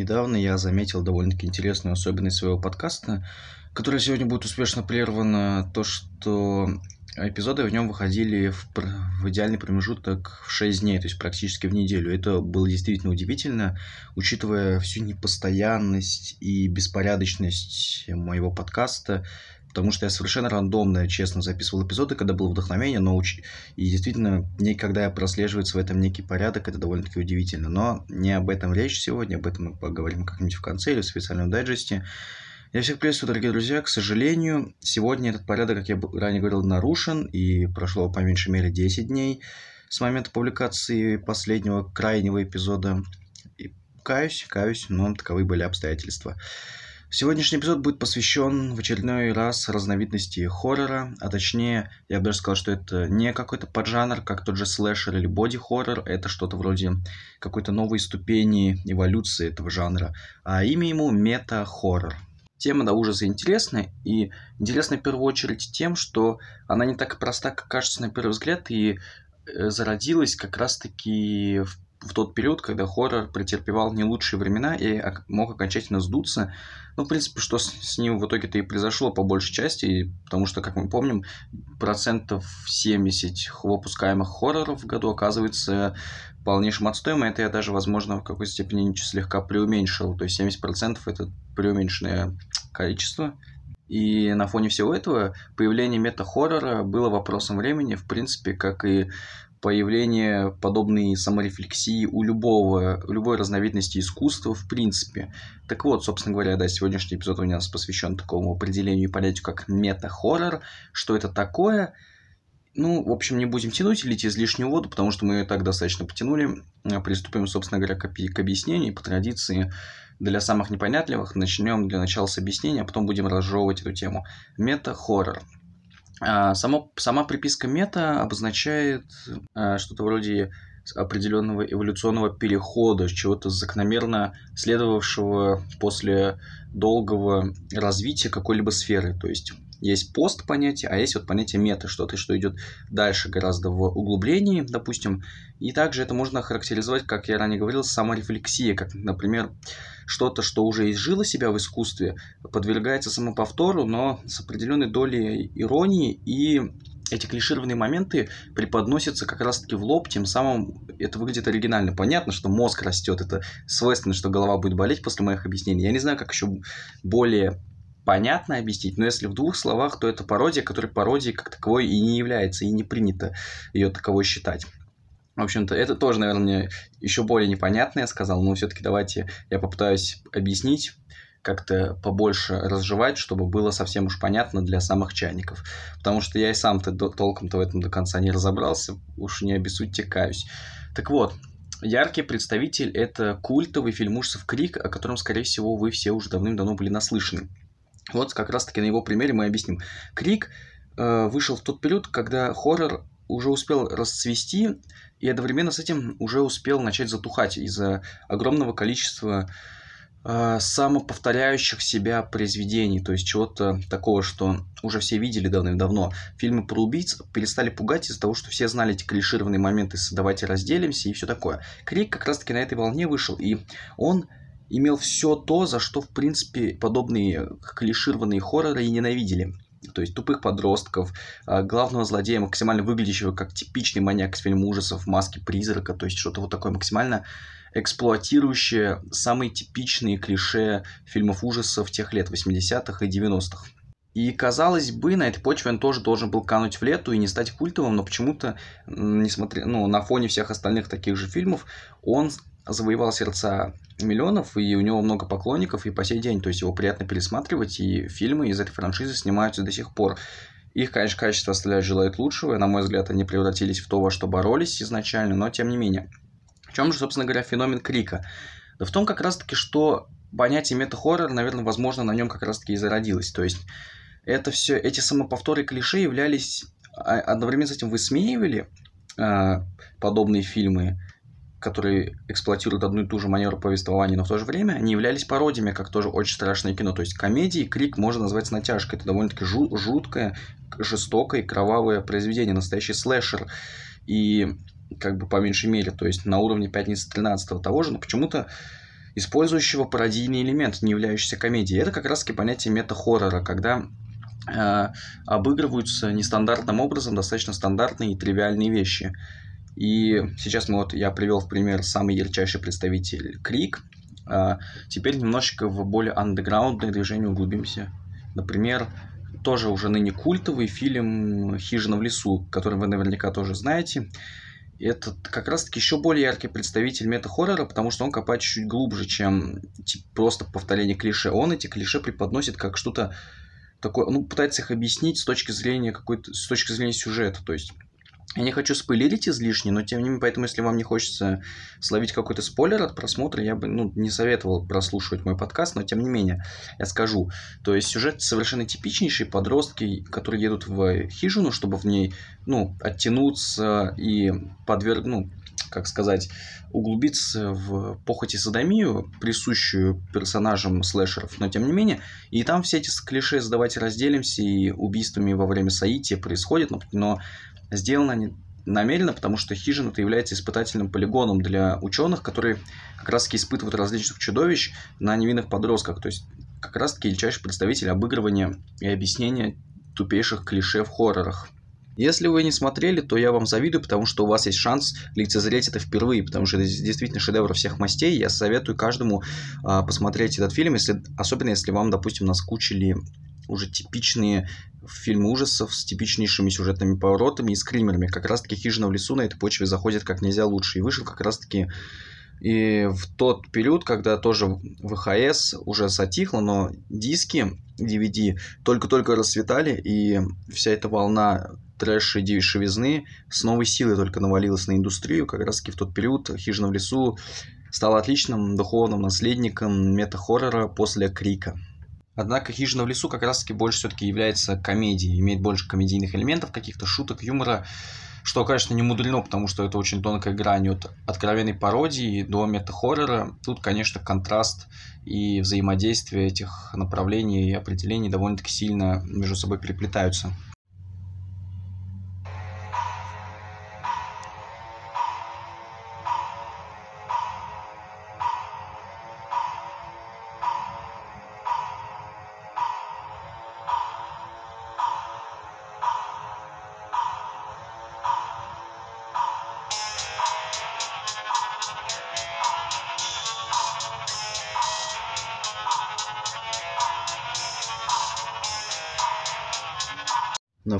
Недавно я заметил довольно-таки интересную особенность своего подкаста, которая сегодня будет успешно прервана, то, что эпизоды в нем выходили в, в идеальный промежуток в 6 дней, то есть практически в неделю. Это было действительно удивительно, учитывая всю непостоянность и беспорядочность моего подкаста, потому что я совершенно рандомно, честно, записывал эпизоды, когда было вдохновение, но уч... и действительно, не, когда я прослеживается в этом некий порядок, это довольно-таки удивительно. Но не об этом речь сегодня, об этом мы поговорим как-нибудь в конце или в специальном дайджесте. Я всех приветствую, дорогие друзья. К сожалению, сегодня этот порядок, как я ранее говорил, нарушен, и прошло по меньшей мере 10 дней с момента публикации последнего крайнего эпизода. И каюсь, каюсь, но таковы были обстоятельства. Сегодняшний эпизод будет посвящен в очередной раз разновидности хоррора, а точнее, я бы даже сказал, что это не какой-то поджанр, как тот же слэшер или боди-хоррор, это что-то вроде какой-то новой ступени эволюции этого жанра, а имя ему мета-хоррор. Тема до ужаса интересная, и интересна в первую очередь тем, что она не так проста, как кажется на первый взгляд, и э, зародилась как раз-таки в в тот период, когда хоррор претерпевал не лучшие времена и мог окончательно сдуться. Ну, в принципе, что с, ним в итоге-то и произошло по большей части, потому что, как мы помним, процентов 70 выпускаемых хорроров в году оказывается полнейшим отстоем, и это я даже, возможно, в какой-то степени слегка преуменьшил. То есть 70% это преуменьшенное количество. И на фоне всего этого появление мета-хоррора было вопросом времени, в принципе, как и появление подобной саморефлексии у любого, любой разновидности искусства в принципе. Так вот, собственно говоря, да, сегодняшний эпизод у нас посвящен такому определению и понятию, как мета-хоррор. Что это такое? Ну, в общем, не будем тянуть или лить излишнюю воду, потому что мы ее так достаточно потянули. Приступим, собственно говоря, к, к объяснению. По традиции, для самых непонятливых начнем для начала с объяснения, а потом будем разжевывать эту тему. Мета-хоррор. А, само, сама приписка мета обозначает а, что-то вроде определенного эволюционного перехода, чего-то закономерно следовавшего после долгого развития какой-либо сферы. То есть есть пост понятие, а есть вот понятие мета, что-то, что идет дальше гораздо в углублении, допустим. И также это можно характеризовать, как я ранее говорил, саморефлексия, как, например, что-то, что уже изжило себя в искусстве, подвергается самоповтору, но с определенной долей иронии и эти клишированные моменты преподносятся как раз-таки в лоб, тем самым это выглядит оригинально. Понятно, что мозг растет, это свойственно, что голова будет болеть после моих объяснений. Я не знаю, как еще более понятно объяснить, но если в двух словах, то это пародия, которая пародией как таковой и не является, и не принято ее таковой считать. В общем-то, это тоже, наверное, мне еще более непонятно я сказал, но все-таки давайте я попытаюсь объяснить, как-то побольше разжевать, чтобы было совсем уж понятно для самых чайников. Потому что я и сам-то толком-то в этом до конца не разобрался, уж не обессудьте, каюсь. Так вот, яркий представитель – это культовый фильм ужасов «Крик», о котором, скорее всего, вы все уже давным-давно были наслышаны. Вот как раз-таки на его примере мы объясним. Крик э, вышел в тот период, когда хоррор уже успел расцвести и одновременно с этим уже успел начать затухать из-за огромного количества э, самоповторяющих себя произведений, то есть чего-то такого, что уже все видели давным-давно. Фильмы про убийц перестали пугать из-за того, что все знали эти клишированные моменты с «давайте разделимся» и все такое. Крик как раз-таки на этой волне вышел, и он имел все то, за что, в принципе, подобные клишированные хорроры и ненавидели. То есть тупых подростков, а, главного злодея, максимально выглядящего как типичный маньяк из фильма ужасов, маски призрака, то есть что-то вот такое максимально эксплуатирующее самые типичные клише фильмов ужасов тех лет 80-х и 90-х. И, казалось бы, на этой почве он тоже должен был кануть в лету и не стать культовым, но почему-то, несмотря, ну, на фоне всех остальных таких же фильмов, он завоевал сердца миллионов, и у него много поклонников и по сей день. То есть его приятно пересматривать, и фильмы из этой франшизы снимаются до сих пор. Их, конечно, качество оставляет желает лучшего, и, на мой взгляд, они превратились в то, во что боролись изначально, но тем не менее. В чем же, собственно говоря, феномен Крика? Да в том как раз-таки, что понятие метахоррор, наверное, возможно, на нем как раз-таки и зародилось. То есть это все, эти самоповторы клише являлись, а, одновременно с этим высмеивали э, подобные фильмы, которые эксплуатируют одну и ту же манеру повествования, но в то же время они являлись пародиями, как тоже очень страшное кино. То есть комедии «Крик» можно назвать с натяжкой. Это довольно-таки жу- жуткое, жестокое, кровавое произведение, настоящий слэшер. И как бы по меньшей мере, то есть на уровне «Пятницы 13 того же, но почему-то использующего пародийный элемент, не являющийся комедией. Это как раз-таки понятие мета-хоррора, когда э, обыгрываются нестандартным образом достаточно стандартные и тривиальные вещи. И сейчас мы вот, я привел в пример самый ярчайший представитель Крик. А теперь немножечко в более андеграундное движение углубимся. Например, тоже уже ныне культовый фильм «Хижина в лесу», который вы наверняка тоже знаете. Это как раз-таки еще более яркий представитель мета-хоррора, потому что он копает чуть-чуть глубже, чем типа, просто повторение клише. Он эти клише преподносит как что-то такое, ну, пытается их объяснить с точки зрения какой-то, с точки зрения сюжета. То есть я не хочу спойлерить излишне, но тем не менее, поэтому если вам не хочется словить какой-то спойлер от просмотра, я бы ну, не советовал прослушивать мой подкаст, но тем не менее, я скажу. То есть сюжет совершенно типичнейший, подростки, которые едут в хижину, чтобы в ней, ну, оттянуться и подверг, ну, как сказать, углубиться в похоть и садомию, присущую персонажам слэшеров, но тем не менее, и там все эти клише «давайте разделимся» и убийствами во время соития происходят, но Сделано они намеренно, потому что хижина это является испытательным полигоном для ученых, которые как раз таки испытывают различных чудовищ на невинных подростках. То есть как раз таки величайший представитель обыгрывания и объяснения тупейших клише в хоррорах. Если вы не смотрели, то я вам завидую, потому что у вас есть шанс лицезреть это впервые, потому что это действительно шедевр всех мастей. Я советую каждому а, посмотреть этот фильм, если, особенно если вам, допустим, наскучили уже типичные фильмы ужасов с типичнейшими сюжетными поворотами и скримерами. Как раз-таки «Хижина в лесу» на этой почве заходит как нельзя лучше. И вышел как раз-таки и в тот период, когда тоже ВХС уже затихло, но диски DVD только-только расцветали, и вся эта волна трэша и дешевизны с новой силой только навалилась на индустрию. Как раз-таки в тот период «Хижина в лесу» стала отличным духовным наследником мета-хоррора после «Крика». Однако «Хижина в лесу» как раз-таки больше все-таки является комедией, имеет больше комедийных элементов, каких-то шуток, юмора, что, конечно, не мудрено, потому что это очень тонкая грань от откровенной пародии до мета-хоррора. Тут, конечно, контраст и взаимодействие этих направлений и определений довольно-таки сильно между собой переплетаются.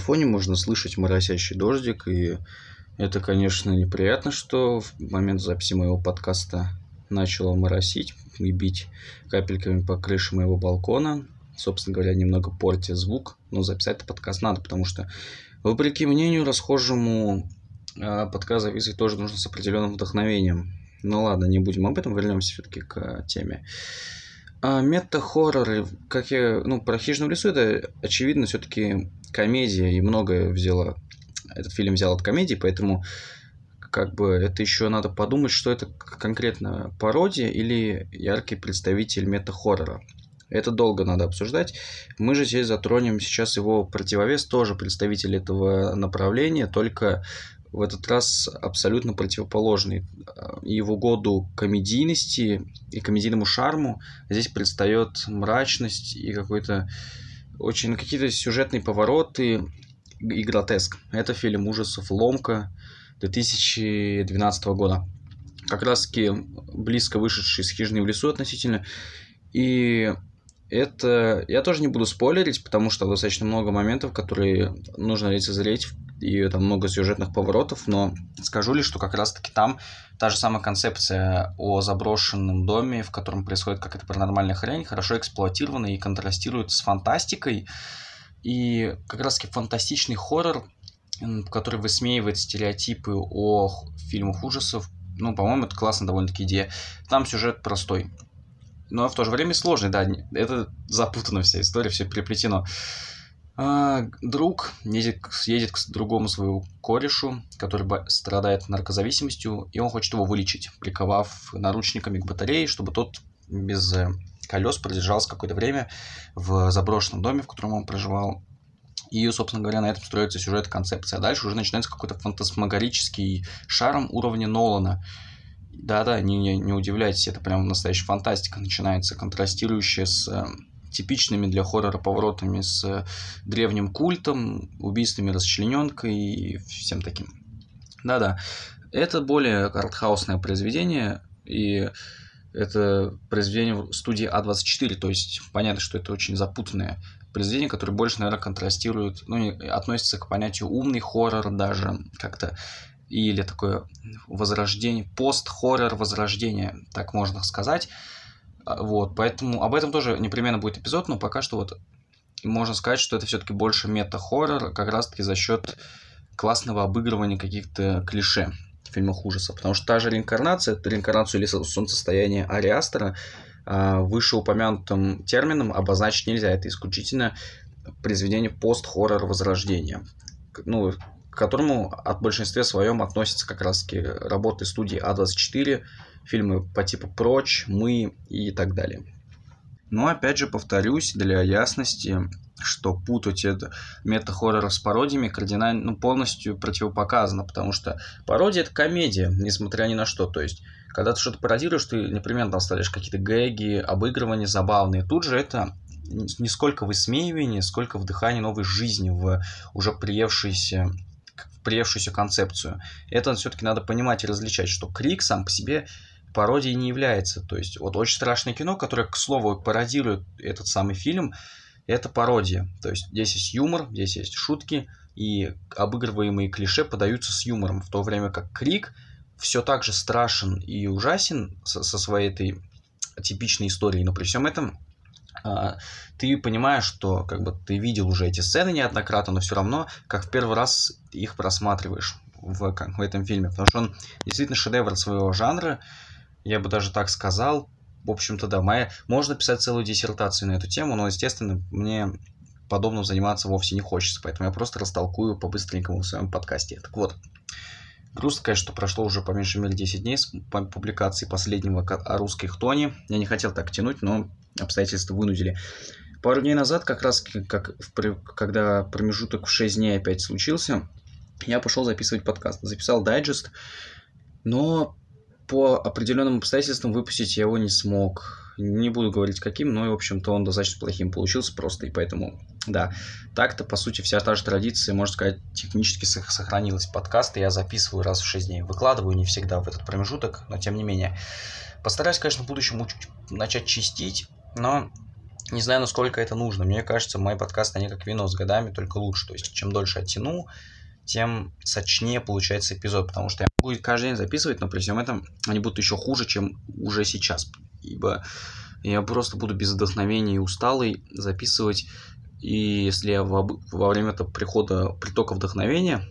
Фоне можно слышать моросящий дождик, и это, конечно, неприятно, что в момент записи моего подкаста начало моросить и бить капельками по крыше моего балкона. Собственно говоря, немного портит звук, но записать этот подкаст надо, потому что, вопреки мнению расхожему, а, подкаст записывать тоже нужно с определенным вдохновением. Ну ладно, не будем об этом, вернемся все-таки к теме. А мета-хорроры, как я, ну, про хижину в лесу, это, очевидно, все-таки комедия, и многое взяла, этот фильм взял от комедии, поэтому как бы это еще надо подумать, что это конкретно пародия или яркий представитель мета-хоррора. Это долго надо обсуждать. Мы же здесь затронем сейчас его противовес, тоже представитель этого направления, только в этот раз абсолютно противоположный. И в угоду комедийности и комедийному шарму здесь предстает мрачность и какой-то очень какие-то сюжетные повороты и гротеск. Это фильм ужасов «Ломка» 2012 года. Как раз таки близко вышедший из «Хижины в лесу» относительно. И это... Я тоже не буду спойлерить, потому что достаточно много моментов, которые нужно лицезреть, и там много сюжетных поворотов, но скажу лишь, что как раз-таки там та же самая концепция о заброшенном доме, в котором происходит какая-то паранормальная хрень, хорошо эксплуатирована и контрастирует с фантастикой. И как раз-таки фантастичный хоррор, который высмеивает стереотипы о фильмах ужасов, ну, по-моему, это классно довольно-таки идея. Там сюжет простой, но в то же время сложный, да, это запутана вся история, все переплетено. А, друг едет, едет к другому своему корешу, который страдает наркозависимостью, и он хочет его вылечить, приковав наручниками к батарее, чтобы тот без э, колес продержался какое-то время в заброшенном доме, в котором он проживал. И, собственно говоря, на этом строится сюжет, концепция. А дальше уже начинается какой-то фантасмагорический шарм уровня Нолана. Да-да, не, не, не удивляйтесь, это прям настоящая фантастика начинается, контрастирующая с э, типичными для хоррора поворотами, с э, древним культом, убийствами расчлененкой и всем таким. Да-да, это более артхаусное произведение, и это произведение студии А24, то есть понятно, что это очень запутанное произведение, которое больше, наверное, контрастирует, ну, относится к понятию умный хоррор даже как-то, или такое возрождение, пост-хоррор возрождение, так можно сказать. А, вот, поэтому об этом тоже непременно будет эпизод, но пока что вот можно сказать, что это все-таки больше мета-хоррор, как раз-таки за счет классного обыгрывания каких-то клише в фильмах ужасов. Потому что та же реинкарнация, это реинкарнацию или солнцестояние Ариастера, а, вышеупомянутым термином обозначить нельзя. Это исключительно произведение пост-хоррор возрождения. Ну, к которому от большинстве своем относятся как раз-таки работы студии А24, фильмы по типу «Прочь», «Мы» и так далее. Но опять же повторюсь для ясности, что путать это мета-хоррор с пародиями кардинально, ну, полностью противопоказано, потому что пародия это комедия, несмотря ни на что. То есть, когда ты что-то пародируешь, ты непременно там какие-то гэги, обыгрывания забавные. Тут же это не сколько высмеивание, сколько вдыхание новой жизни в уже приевшуюся приевшуюся концепцию. Это все-таки надо понимать и различать, что крик сам по себе пародией не является. То есть, вот очень страшное кино, которое, к слову, пародирует этот самый фильм, это пародия. То есть, здесь есть юмор, здесь есть шутки, и обыгрываемые клише подаются с юмором, в то время как крик все так же страшен и ужасен со, своей этой типичной историей, но при всем этом а, ты понимаешь, что как бы ты видел уже эти сцены неоднократно, но все равно, как в первый раз их просматриваешь в, в этом фильме, потому что он действительно шедевр своего жанра, я бы даже так сказал. В общем-то, да, моя... можно писать целую диссертацию на эту тему, но, естественно, мне подобным заниматься вовсе не хочется, поэтому я просто растолкую по-быстренькому в своем подкасте. Так вот, грустно, конечно, что прошло уже по меньшей мере 10 дней с публикации последнего о русской хтоне. Я не хотел так тянуть, но обстоятельства вынудили. Пару дней назад, как раз как в, когда промежуток в 6 дней опять случился, я пошел записывать подкаст. Записал дайджест, но по определенным обстоятельствам выпустить я его не смог. Не буду говорить каким, но, в общем-то, он достаточно плохим получился просто, и поэтому, да. Так-то, по сути, вся та же традиция, можно сказать, технически сохранилась. Подкасты я записываю раз в 6 дней. Выкладываю не всегда в этот промежуток, но тем не менее. Постараюсь, конечно, в будущем начать чистить, но не знаю, насколько это нужно. Мне кажется, мои подкасты, они как вино с годами, только лучше. То есть, чем дольше я тяну, тем сочнее получается эпизод, потому что я могу каждый день записывать, но при всем этом они будут еще хуже, чем уже сейчас, ибо я просто буду без вдохновения и усталый записывать, и если я во, во время этого прихода притока вдохновения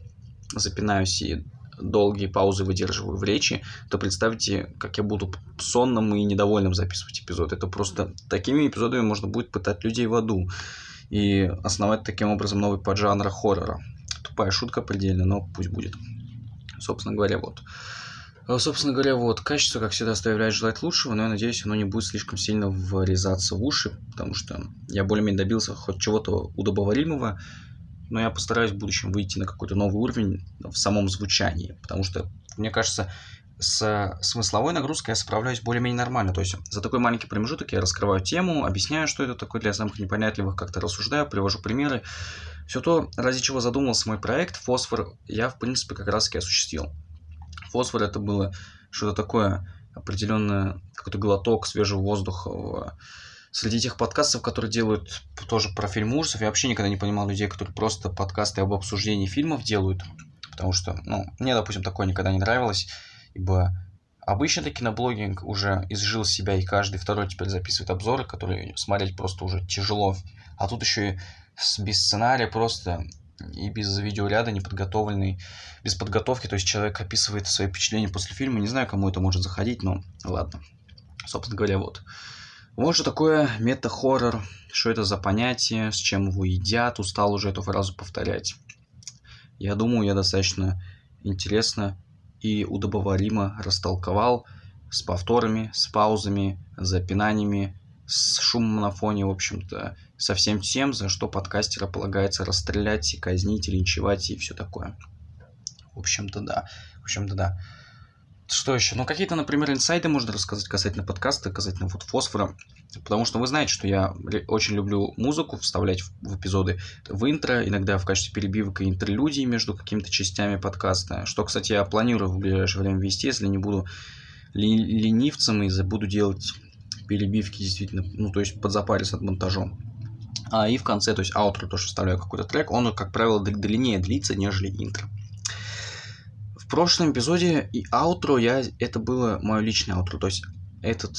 запинаюсь и долгие паузы выдерживаю в речи, то представьте, как я буду сонным и недовольным записывать эпизод. Это просто такими эпизодами можно будет пытать людей в аду и основать таким образом новый поджанр хоррора тупая шутка предельно, но пусть будет. Собственно говоря, вот. А, собственно говоря, вот, качество, как всегда, оставляет желать лучшего, но я надеюсь, оно не будет слишком сильно врезаться в уши, потому что я более-менее добился хоть чего-то удобоваримого, но я постараюсь в будущем выйти на какой-то новый уровень в самом звучании, потому что, мне кажется, с смысловой нагрузкой я справляюсь более-менее нормально. То есть за такой маленький промежуток я раскрываю тему, объясняю, что это такое для самых непонятливых, как-то рассуждаю, привожу примеры. Все то, ради чего задумался мой проект, фосфор, я, в принципе, как раз-таки осуществил. Фосфор это было что-то такое, определенное, какой-то глоток свежего воздуха среди тех подкастов, которые делают тоже про фильм ужасов. Я вообще никогда не понимал людей, которые просто подкасты об обсуждении фильмов делают. Потому что, ну, мне, допустим, такое никогда не нравилось ибо обычно-то киноблогинг уже изжил себя, и каждый второй теперь записывает обзоры, которые смотреть просто уже тяжело. А тут еще и без сценария просто и без видеоряда неподготовленный, без подготовки, то есть человек описывает свои впечатления после фильма, не знаю, кому это может заходить, но ладно. Собственно говоря, вот. Вот что такое мета-хоррор, что это за понятие, с чем его едят, устал уже эту фразу повторять. Я думаю, я достаточно интересно и удобоваримо растолковал с повторами, с паузами, запинаниями, с шумом на фоне, в общем-то, со всем тем, за что подкастера полагается расстрелять, и казнить, линчевать и все такое. В общем-то, да. В общем-то, да. что еще? Ну, какие-то, например, инсайды можно рассказать касательно подкаста, касательно вот фосфора. Потому что вы знаете, что я очень люблю музыку вставлять в, эпизоды в интро, иногда в качестве перебивок и интерлюдий между какими-то частями подкаста. Что, кстати, я планирую в ближайшее время вести, если не буду ленивцем и забуду делать перебивки действительно, ну, то есть подзапариться от монтажом. А и в конце, то есть аутро тоже вставляю какой-то трек, он, как правило, длиннее длится, нежели интро прошлом эпизоде и аутро я это было мое личное аутро, то есть этот,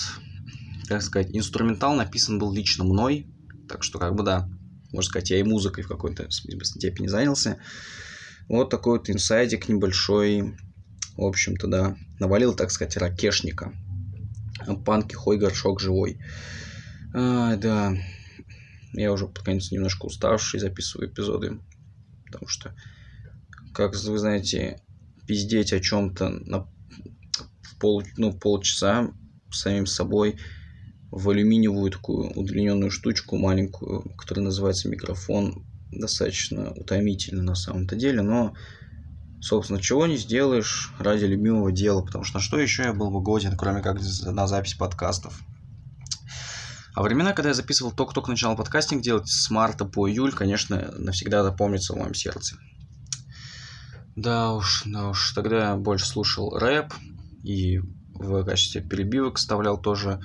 как сказать, инструментал написан был лично мной, так что как бы да, можно сказать, я и музыкой в какой-то степени занялся. Вот такой вот инсайдик небольшой, в общем-то, да, навалил, так сказать, ракешника. Панки, хой, горшок живой. А, да, я уже под конец немножко уставший записываю эпизоды, потому что, как вы знаете, пиздеть о чем-то на пол, ну, полчаса самим собой в алюминиевую такую удлиненную штучку маленькую, которая называется микрофон, достаточно утомительно на самом-то деле, но, собственно, чего не сделаешь ради любимого дела, потому что на что еще я был бы годен, кроме как на запись подкастов. А времена, когда я записывал только-только начинал подкастинг делать с марта по июль, конечно, навсегда запомнится в моем сердце. Да уж, да уж. Тогда я больше слушал рэп и в качестве перебивок вставлял тоже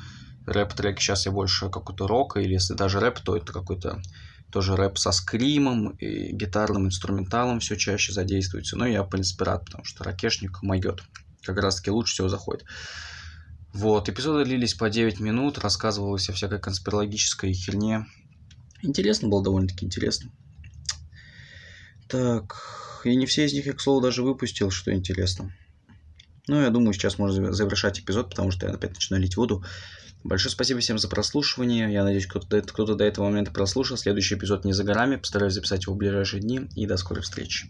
рэп-трек. Сейчас я больше какой-то рок, или если даже рэп, то это какой-то тоже рэп со скримом и гитарным инструменталом все чаще задействуется. Но я, рад, потому что ракешник могет. Как раз таки лучше всего заходит. Вот, эпизоды длились по 9 минут, рассказывалось о всякой конспирологической херне. Интересно было, довольно-таки интересно. Так, и не все из них я, к слову, даже выпустил, что интересно. Ну, я думаю, сейчас можно завершать эпизод, потому что я опять начинаю лить воду. Большое спасибо всем за прослушивание. Я надеюсь, кто-то, кто до этого момента прослушал. Следующий эпизод не за горами. Постараюсь записать его в ближайшие дни. И до скорой встречи.